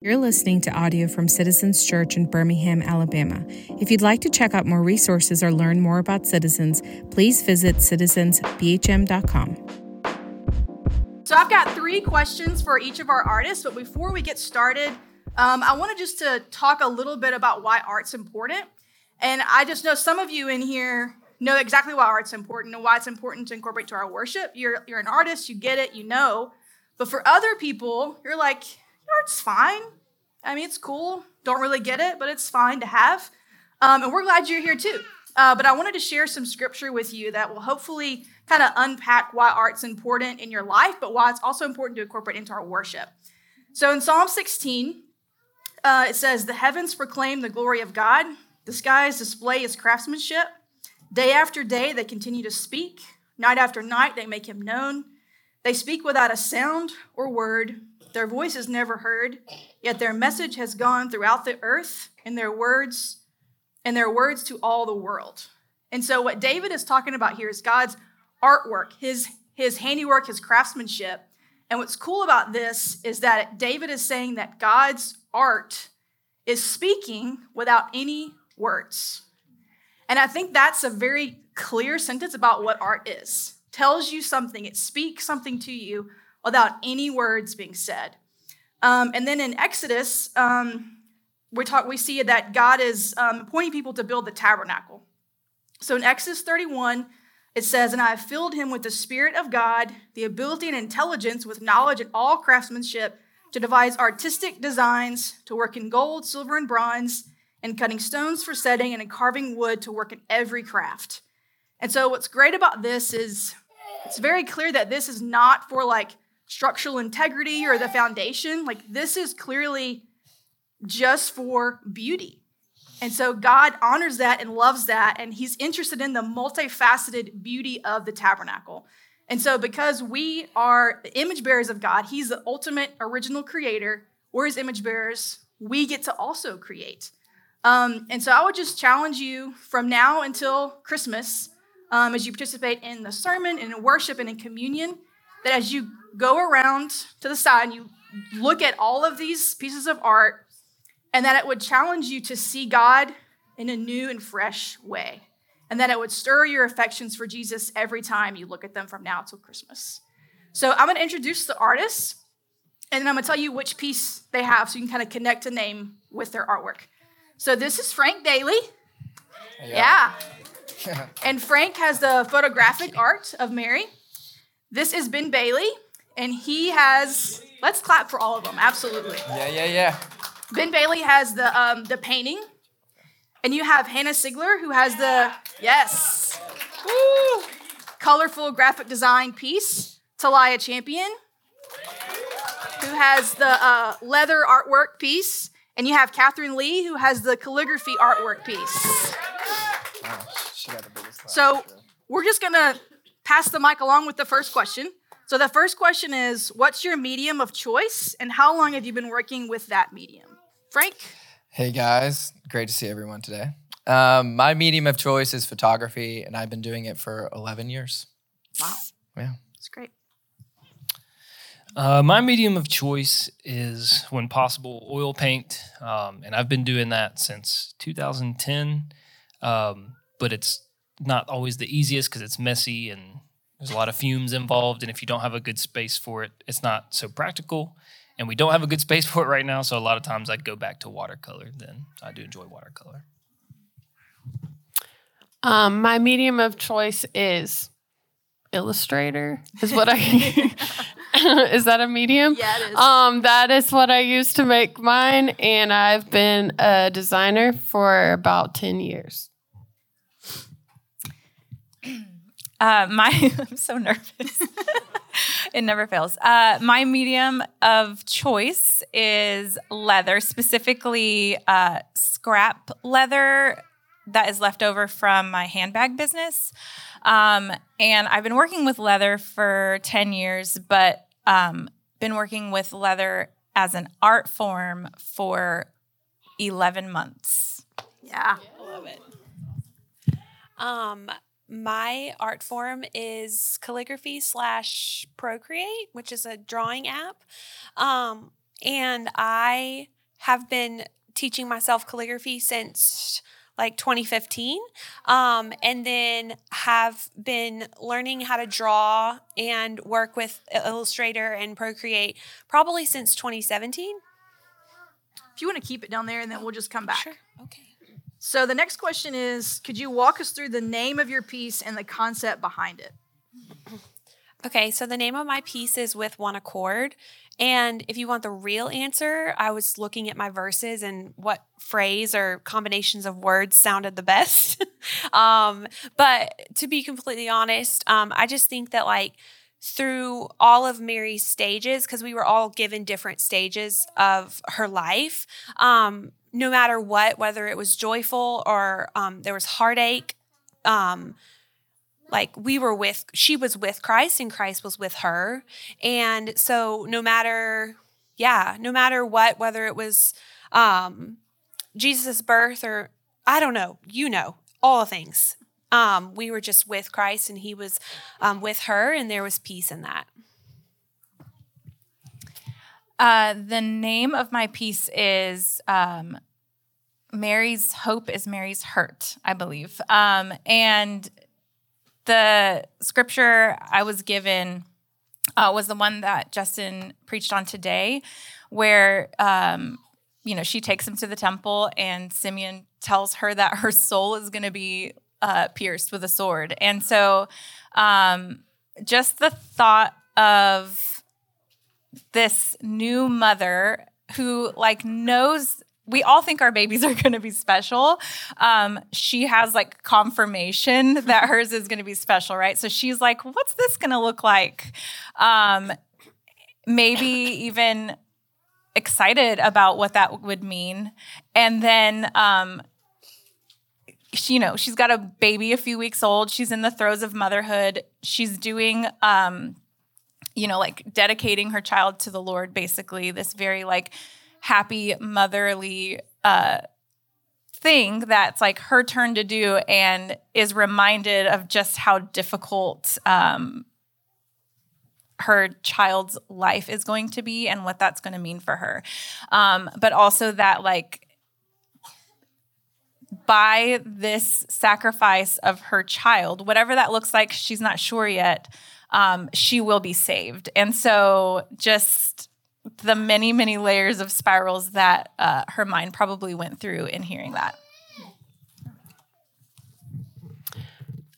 You're listening to audio from Citizens Church in Birmingham, Alabama. If you'd like to check out more resources or learn more about Citizens, please visit citizensbhm.com. So I've got three questions for each of our artists, but before we get started, um, I wanted just to talk a little bit about why art's important. And I just know some of you in here know exactly why art's important and why it's important to incorporate to our worship. You're, you're an artist, you get it, you know. But for other people, you're like, art's fine. I mean, it's cool. Don't really get it, but it's fine to have. Um, and we're glad you're here too. Uh, but I wanted to share some scripture with you that will hopefully kind of unpack why art's important in your life, but why it's also important to incorporate into our worship. So in Psalm 16, uh, it says, The heavens proclaim the glory of God, the skies display his craftsmanship. Day after day, they continue to speak. Night after night, they make him known. They speak without a sound or word. Their voice is never heard, yet their message has gone throughout the earth, and their words, and their words to all the world. And so, what David is talking about here is God's artwork, his, his handiwork, his craftsmanship. And what's cool about this is that David is saying that God's art is speaking without any words. And I think that's a very clear sentence about what art is. Tells you something, it speaks something to you without any words being said. Um, and then in Exodus, um, we talk, we see that God is um, appointing people to build the tabernacle. So in Exodus 31, it says, And I have filled him with the Spirit of God, the ability and intelligence with knowledge and all craftsmanship to devise artistic designs, to work in gold, silver, and bronze, and cutting stones for setting, and in carving wood to work in every craft. And so, what's great about this is it's very clear that this is not for like structural integrity or the foundation. Like, this is clearly just for beauty. And so God honors that and loves that, and He's interested in the multifaceted beauty of the tabernacle. And so, because we are the image bearers of God, He's the ultimate original creator, we're His image bearers, we get to also create. Um, and so, I would just challenge you from now until Christmas, um, as you participate in the sermon and in worship and in communion, that as you go around to the side and you look at all of these pieces of art, and that it would challenge you to see God in a new and fresh way, and that it would stir your affections for Jesus every time you look at them from now till Christmas. So I'm going to introduce the artists, and then I'm going to tell you which piece they have so you can kind of connect a name with their artwork. So this is Frank Daly. Yeah. yeah. and Frank has the photographic art of Mary. This is Ben Bailey, and he has. Let's clap for all of them. Absolutely. Yeah, yeah, yeah. Ben Bailey has the um, the painting, and you have Hannah Sigler who has the yes, Woo! colorful graphic design piece. Talia Champion, who has the uh, leather artwork piece, and you have Catherine Lee who has the calligraphy artwork piece. so we're just gonna pass the mic along with the first question. So the first question is what's your medium of choice and how long have you been working with that medium? Frank? Hey guys, great to see everyone today. Um, my medium of choice is photography and I've been doing it for 11 years. Wow. Yeah. That's great. Uh, my medium of choice is, when possible, oil paint, um, and I've been doing that since 2010. Um, but it's not always the easiest because it's messy and there's a lot of fumes involved. And if you don't have a good space for it, it's not so practical. And we don't have a good space for it right now. So a lot of times I go back to watercolor. Then I do enjoy watercolor. Um, my medium of choice is Illustrator. Is what I is that a medium? Yeah, it is. Um, that is what I use to make mine, and I've been a designer for about ten years. Uh, my I'm so nervous. it never fails. Uh, my medium of choice is leather, specifically uh, scrap leather that is left over from my handbag business. Um, and I've been working with leather for 10 years, but um, been working with leather as an art form for 11 months. Yeah. I love it. Um, my art form is calligraphy slash Procreate, which is a drawing app. Um, and I have been teaching myself calligraphy since like 2015 um, and then have been learning how to draw and work with illustrator and procreate probably since 2017 If you want to keep it down there, and then we'll just come back. okay So the next question is, could you walk us through the name of your piece and the concept behind it? Okay, so the name of my piece is With One Accord. And if you want the real answer, I was looking at my verses and what phrase or combinations of words sounded the best. um, but to be completely honest, um, I just think that like through all of Mary's stages, because we were all given different stages of her life, um, no matter what, whether it was joyful or um, there was heartache, um, like we were with she was with Christ and Christ was with her. And so no matter yeah, no matter what whether it was um Jesus' birth or I don't know, you know, all the things. Um we were just with Christ and he was um with her and there was peace in that. Uh, the name of my piece is um, Mary's Hope is Mary's Hurt, I believe. Um, and the scripture I was given uh, was the one that Justin preached on today, where, um, you know, she takes him to the temple and Simeon tells her that her soul is going to be uh, pierced with a sword. And so um, just the thought of this new mother who like knows we all think our babies are going to be special. Um, she has like confirmation that hers is going to be special right? So she's like what's this going to look like? Um, maybe even excited about what that would mean. And then um, she, you know she's got a baby a few weeks old. She's in the throes of motherhood. She's doing um, you know, like dedicating her child to the Lord, basically, this very like happy motherly uh thing that's like her turn to do and is reminded of just how difficult um her child's life is going to be and what that's going to mean for her. Um, but also that like by this sacrifice of her child, whatever that looks like, she's not sure yet, um, she will be saved. And so just the many, many layers of spirals that uh, her mind probably went through in hearing that.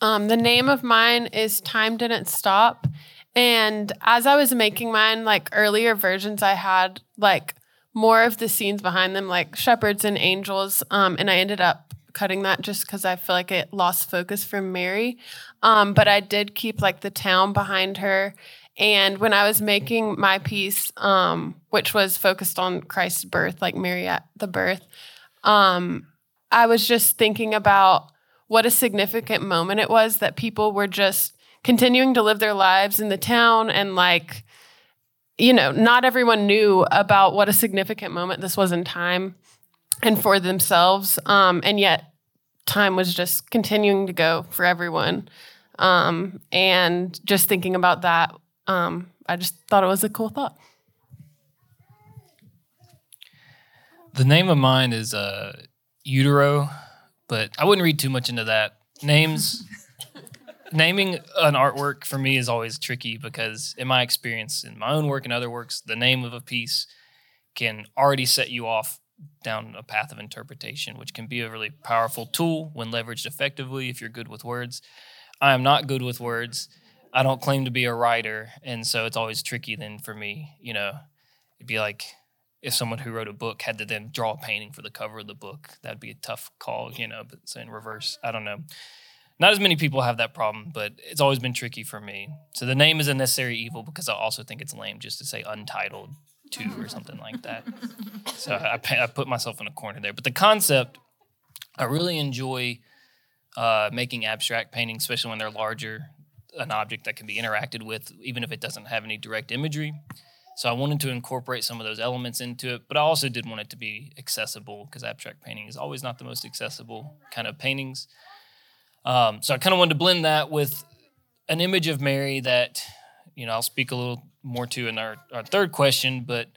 Um, the name of mine is Time Didn't Stop. And as I was making mine, like earlier versions, I had like more of the scenes behind them, like shepherds and angels. Um, and I ended up cutting that just because I feel like it lost focus from Mary. Um, but I did keep like the town behind her. And when I was making my piece, um, which was focused on Christ's birth, like Mary at the birth, um, I was just thinking about what a significant moment it was that people were just continuing to live their lives in the town and like you know not everyone knew about what a significant moment this was in time and for themselves um, and yet time was just continuing to go for everyone um, and just thinking about that um, i just thought it was a cool thought The name of mine is uh, Utero, but I wouldn't read too much into that. Names, naming an artwork for me is always tricky because, in my experience, in my own work and other works, the name of a piece can already set you off down a path of interpretation, which can be a really powerful tool when leveraged effectively if you're good with words. I am not good with words. I don't claim to be a writer, and so it's always tricky then for me, you know. It'd be like if someone who wrote a book had to then draw a painting for the cover of the book, that'd be a tough call, you know. But so in reverse, I don't know. Not as many people have that problem, but it's always been tricky for me. So the name is a necessary evil because I also think it's lame just to say untitled two or something like that. So I, I put myself in a corner there. But the concept, I really enjoy uh, making abstract paintings, especially when they're larger, an object that can be interacted with, even if it doesn't have any direct imagery. So I wanted to incorporate some of those elements into it, but I also did want it to be accessible because abstract painting is always not the most accessible kind of paintings. Um, so I kind of wanted to blend that with an image of Mary that, you know, I'll speak a little more to in our, our third question, but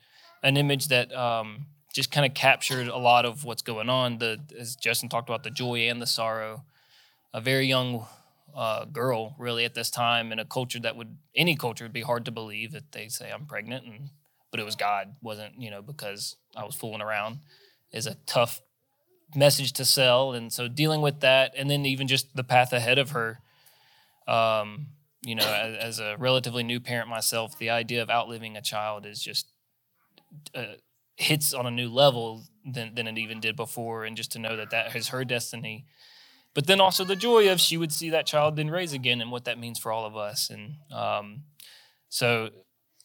an image that um, just kind of captured a lot of what's going on. The as Justin talked about the joy and the sorrow. A very young uh, girl, really, at this time, in a culture that would any culture would be hard to believe that they say I'm pregnant, and but it was God, wasn't you know because I was fooling around. Is a tough message to sell, and so dealing with that, and then even just the path ahead of her. Um, you know, as, as, a relatively new parent myself, the idea of outliving a child is just uh, hits on a new level than, than it even did before. And just to know that that is her destiny. But then also the joy of she would see that child then raise again and what that means for all of us. And um, so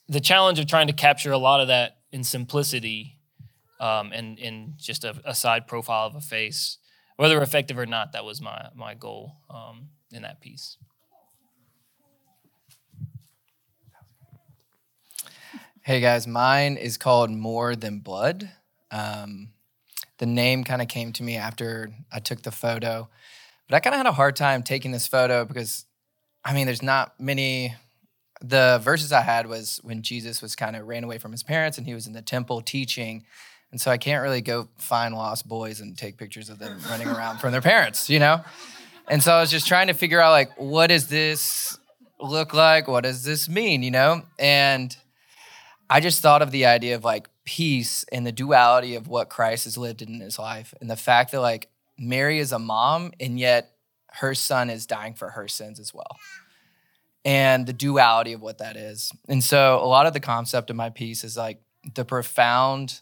the challenge of trying to capture a lot of that in simplicity um, and in just a, a, side profile of a face, whether effective or not, that was my, my goal um, in that piece. Hey guys, mine is called More Than Blood. Um, the name kind of came to me after I took the photo, but I kind of had a hard time taking this photo because, I mean, there's not many. The verses I had was when Jesus was kind of ran away from his parents and he was in the temple teaching. And so I can't really go find lost boys and take pictures of them running around from their parents, you know? And so I was just trying to figure out, like, what does this look like? What does this mean, you know? And I just thought of the idea of like peace and the duality of what Christ has lived in his life and the fact that like Mary is a mom and yet her son is dying for her sins as well. And the duality of what that is. And so a lot of the concept of my piece is like the profound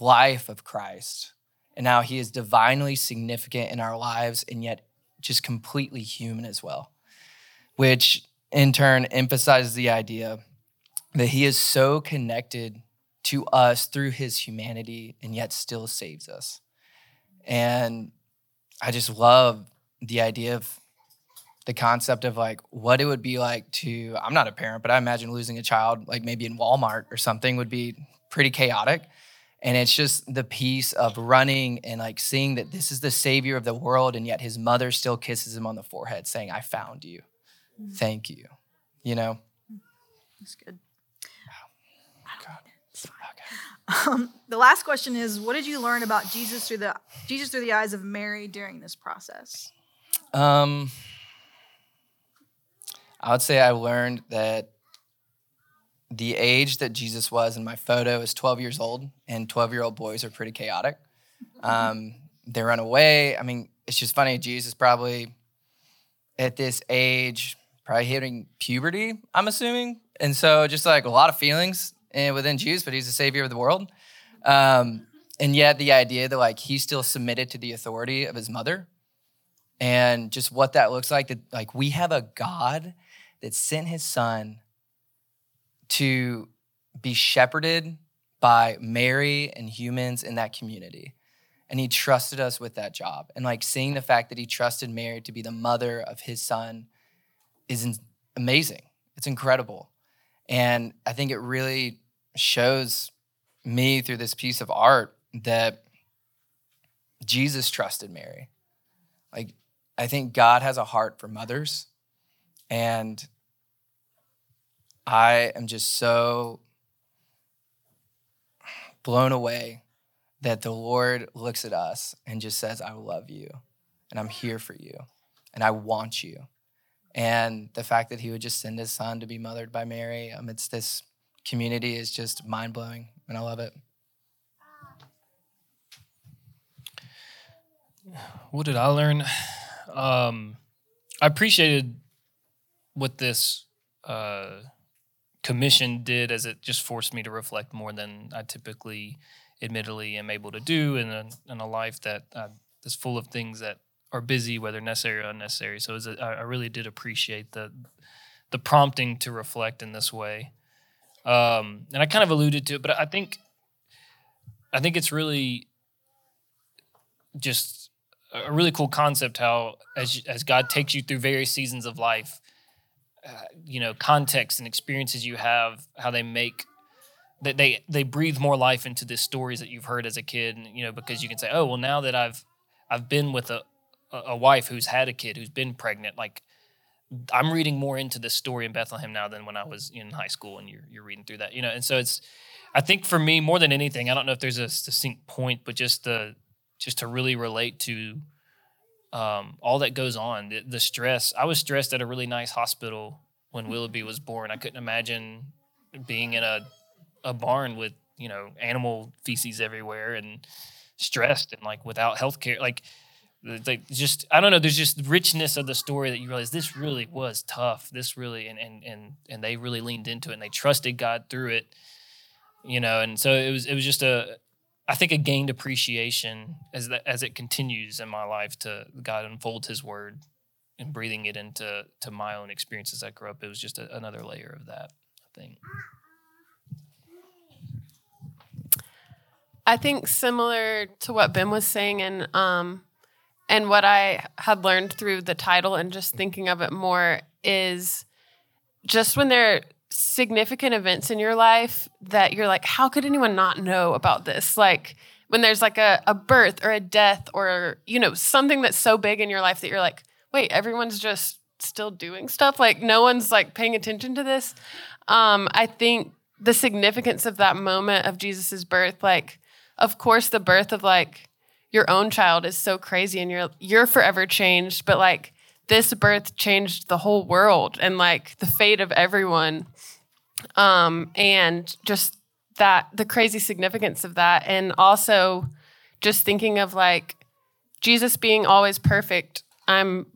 life of Christ and how he is divinely significant in our lives and yet just completely human as well, which in turn emphasizes the idea that he is so connected to us through his humanity and yet still saves us. And I just love the idea of the concept of like what it would be like to I'm not a parent, but I imagine losing a child like maybe in Walmart or something would be pretty chaotic. And it's just the piece of running and like seeing that this is the savior of the world and yet his mother still kisses him on the forehead saying I found you. Mm. Thank you. You know. That's good. Um, the last question is, what did you learn about Jesus through the Jesus through the eyes of Mary during this process? Um, I would say I learned that the age that Jesus was in my photo is 12 years old, and 12 year old boys are pretty chaotic. Um, they run away. I mean, it's just funny. Jesus probably at this age, probably hitting puberty, I'm assuming. And so just like a lot of feelings and within Jews, but he's the savior of the world. Um, and yet the idea that like he still submitted to the authority of his mother and just what that looks like that like we have a God that sent his son to be shepherded by Mary and humans in that community. And he trusted us with that job. And like seeing the fact that he trusted Mary to be the mother of his son is amazing. It's incredible. And I think it really shows me through this piece of art that Jesus trusted Mary. Like, I think God has a heart for mothers. And I am just so blown away that the Lord looks at us and just says, I love you and I'm here for you and I want you. And the fact that he would just send his son to be mothered by Mary amidst this community is just mind blowing, and I love it. What did I learn? Um, I appreciated what this uh, commission did as it just forced me to reflect more than I typically, admittedly, am able to do in a, in a life that uh, is full of things that are busy, whether necessary or unnecessary. So a, I really did appreciate the the prompting to reflect in this way. Um, and I kind of alluded to it, but I think I think it's really just a really cool concept how as as God takes you through various seasons of life, uh, you know, context and experiences you have, how they make that they they breathe more life into the stories that you've heard as a kid, and you know, because you can say, oh well, now that I've I've been with a a wife who's had a kid who's been pregnant, like I'm reading more into this story in Bethlehem now than when I was in high school and you're you're reading through that, you know. And so it's I think for me more than anything, I don't know if there's a succinct point, but just the just to really relate to um, all that goes on, the, the stress. I was stressed at a really nice hospital when Willoughby was born. I couldn't imagine being in a a barn with you know animal feces everywhere and stressed and like without health care like like just i don't know there's just richness of the story that you realize this really was tough. This really and and and, and they really leaned into it and they trusted god through it you know and so it was it was just a i think a gained appreciation as that as it continues in my life to god unfold his word and breathing it into to my own experiences i grew up. It was just a, another layer of that i think. I think similar to what Ben was saying, and um, and what I had learned through the title and just thinking of it more is just when there are significant events in your life that you're like, how could anyone not know about this? Like when there's like a, a birth or a death or you know something that's so big in your life that you're like, wait, everyone's just still doing stuff. Like no one's like paying attention to this. Um, I think the significance of that moment of Jesus's birth, like of course the birth of like your own child is so crazy and you're you're forever changed but like this birth changed the whole world and like the fate of everyone. Um and just that the crazy significance of that and also just thinking of like Jesus being always perfect I'm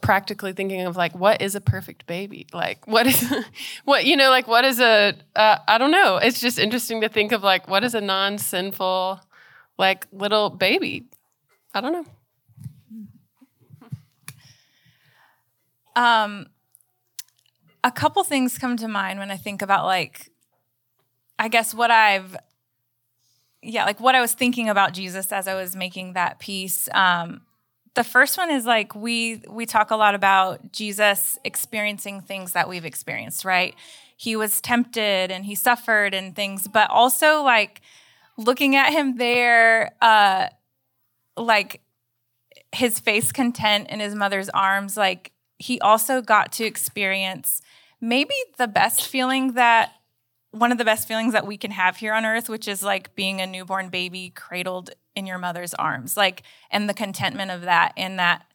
practically thinking of like what is a perfect baby? Like what is what you know like what is a uh, I don't know. It's just interesting to think of like what is a non-sinful like little baby. I don't know. Um a couple things come to mind when i think about like i guess what i've yeah like what i was thinking about jesus as i was making that piece. Um the first one is like we we talk a lot about Jesus experiencing things that we've experienced, right? He was tempted and he suffered and things, but also like looking at him there uh like his face content in his mother's arms, like he also got to experience maybe the best feeling that one of the best feelings that we can have here on earth, which is like being a newborn baby cradled in your mother's arms, like, and the contentment of that. And that,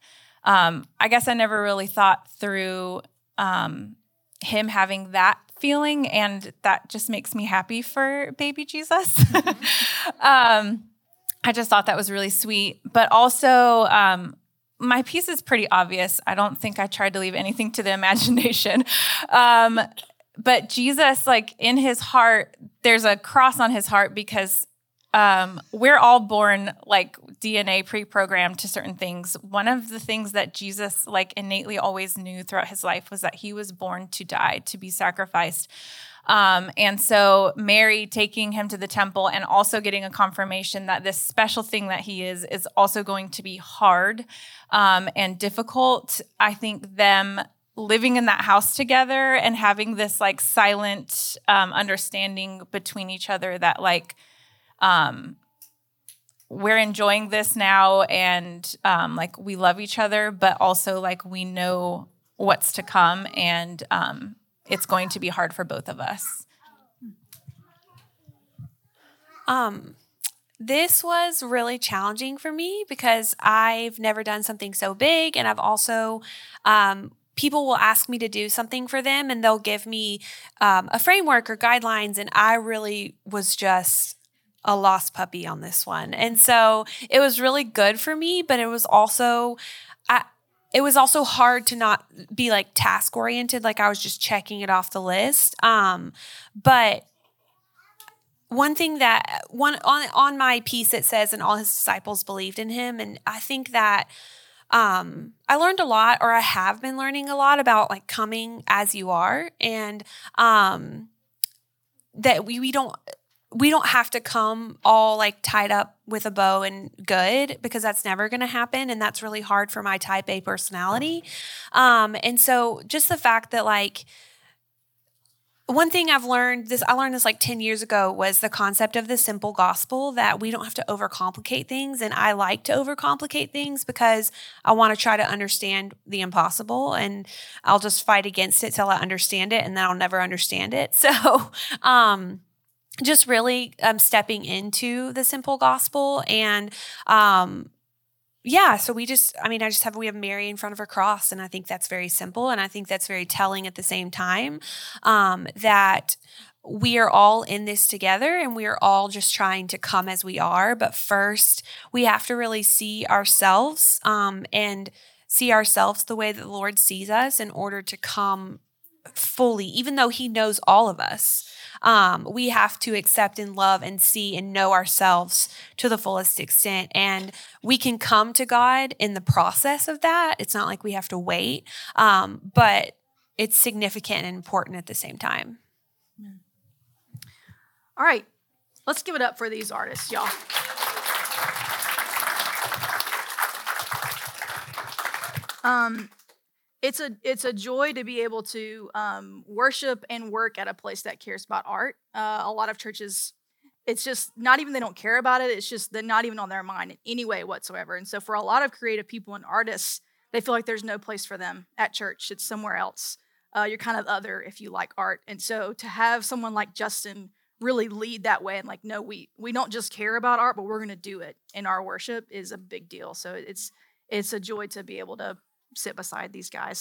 um, I guess I never really thought through um, him having that feeling, and that just makes me happy for baby Jesus. um, I just thought that was really sweet. But also, um, my piece is pretty obvious. I don't think I tried to leave anything to the imagination. Um, but Jesus, like in his heart, there's a cross on his heart because um, we're all born like DNA pre-programmed to certain things. One of the things that Jesus like innately always knew throughout his life was that he was born to die, to be sacrificed. Um, and so Mary taking him to the temple and also getting a confirmation that this special thing that he is is also going to be hard um, and difficult. I think them living in that house together and having this like silent um, understanding between each other that like um, we're enjoying this now and um, like we love each other, but also like we know what's to come and um, it's going to be hard for both of us. Um, this was really challenging for me because I've never done something so big, and I've also um, people will ask me to do something for them, and they'll give me um, a framework or guidelines, and I really was just a lost puppy on this one. And so it was really good for me, but it was also I it was also hard to not be like task oriented like I was just checking it off the list. Um but one thing that one on on my piece it says and all his disciples believed in him and I think that um I learned a lot or I have been learning a lot about like coming as you are and um that we we don't we don't have to come all like tied up with a bow and good because that's never going to happen and that's really hard for my type a personality um and so just the fact that like one thing I've learned this I learned this like 10 years ago was the concept of the simple gospel that we don't have to overcomplicate things and I like to overcomplicate things because I want to try to understand the impossible and I'll just fight against it till I understand it and then I'll never understand it. So, um just really um, stepping into the simple gospel and um, yeah so we just i mean i just have we have mary in front of her cross and i think that's very simple and i think that's very telling at the same time um, that we are all in this together and we are all just trying to come as we are but first we have to really see ourselves um, and see ourselves the way that the lord sees us in order to come fully even though he knows all of us um, we have to accept and love and see and know ourselves to the fullest extent. And we can come to God in the process of that. It's not like we have to wait, um, but it's significant and important at the same time. All right, let's give it up for these artists, y'all. Um, it's a it's a joy to be able to um, worship and work at a place that cares about art. Uh, a lot of churches, it's just not even they don't care about it. It's just they're not even on their mind in any way whatsoever. And so for a lot of creative people and artists, they feel like there's no place for them at church. It's somewhere else. Uh, you're kind of other if you like art. And so to have someone like Justin really lead that way and like, no, we we don't just care about art, but we're going to do it in our worship is a big deal. So it's it's a joy to be able to sit beside these guys.